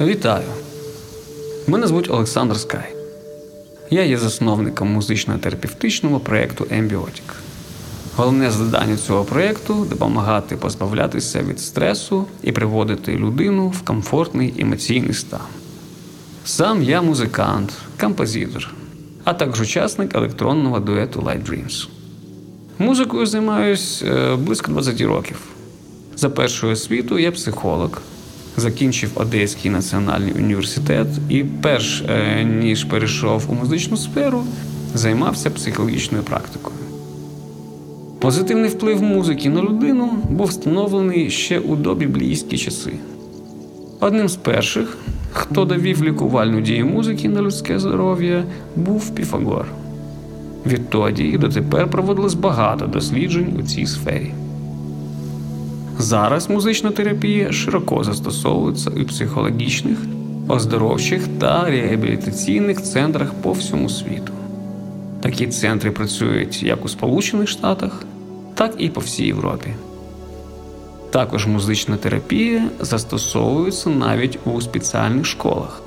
Вітаю! Мене звуть Олександр Скай. Я є засновником музично-терапевтичного проєкту Ембіотік. Головне завдання цього проєкту допомагати позбавлятися від стресу і приводити людину в комфортний емоційний стан. Сам я музикант, композитор, а також учасник електронного дуету Light Dreams. Музикою займаюсь е, близько 20 років. За першою освітою я психолог, закінчив Одеський національний університет і, перш е, ніж перейшов у музичну сферу, займався психологічною практикою. Позитивний вплив музики на людину був встановлений ще у добіблійські часи. Одним з перших, хто довів лікувальну дію музики на людське здоров'я, був Піфагор. Відтоді і дотепер проводилось багато досліджень у цій сфері. Зараз музична терапія широко застосовується у психологічних, оздоровчих та реабілітаційних центрах по всьому світу. Такі центри працюють як у Сполучених Штатах, так і по всій Європі. Також музична терапія застосовується навіть у спеціальних школах,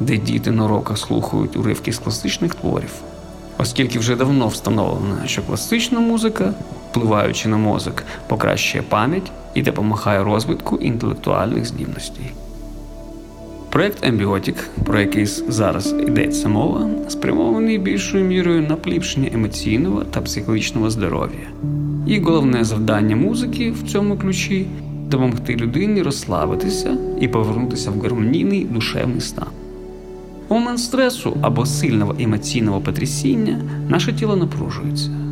де діти на уроках слухають уривки з класичних творів, оскільки вже давно встановлено, що класична музика, впливаючи на мозок, покращує пам'ять і допомагає розвитку інтелектуальних здібностей. Проект Ембіотік, про який зараз йдеться мова, спрямований більшою мірою на поліпшення емоційного та психологічного здоров'я. І головне завдання музики в цьому ключі допомогти людині розслабитися і повернутися в гармонійний душевний стан. У момент стресу або сильного емоційного потрясіння наше тіло напружується.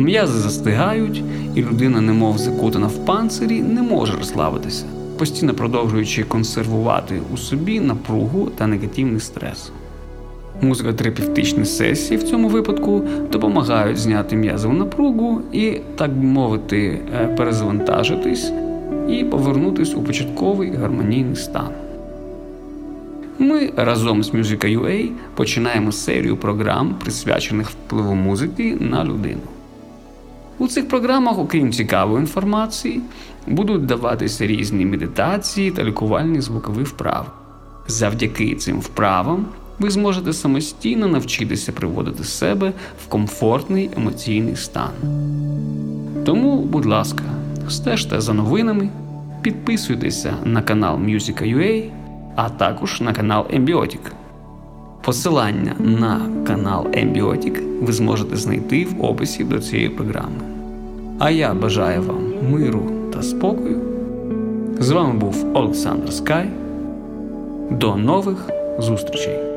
М'язи застигають, і людина, немов закутана в панцирі, не може розслабитися, постійно продовжуючи консервувати у собі напругу та негативний стрес. Музикотерапевтичні сесії в цьому випадку допомагають зняти м'язову напругу і, так би мовити, е, перезавантажитись і повернутись у початковий гармонійний стан. Ми разом з Musica.ua починаємо серію програм, присвячених впливу музики на людину. У цих програмах, окрім цікавої інформації, будуть даватися різні медитації та лікувальні звукові вправи. Завдяки цим вправам ви зможете самостійно навчитися приводити себе в комфортний емоційний стан. Тому, будь ласка, стежте за новинами, підписуйтеся на канал Musica.ua, а також на канал Embiotic. Посилання на канал Embiotic ви зможете знайти в описі до цієї програми. А я бажаю вам миру та спокою. З вами був Олександр Скай. До нових зустрічей!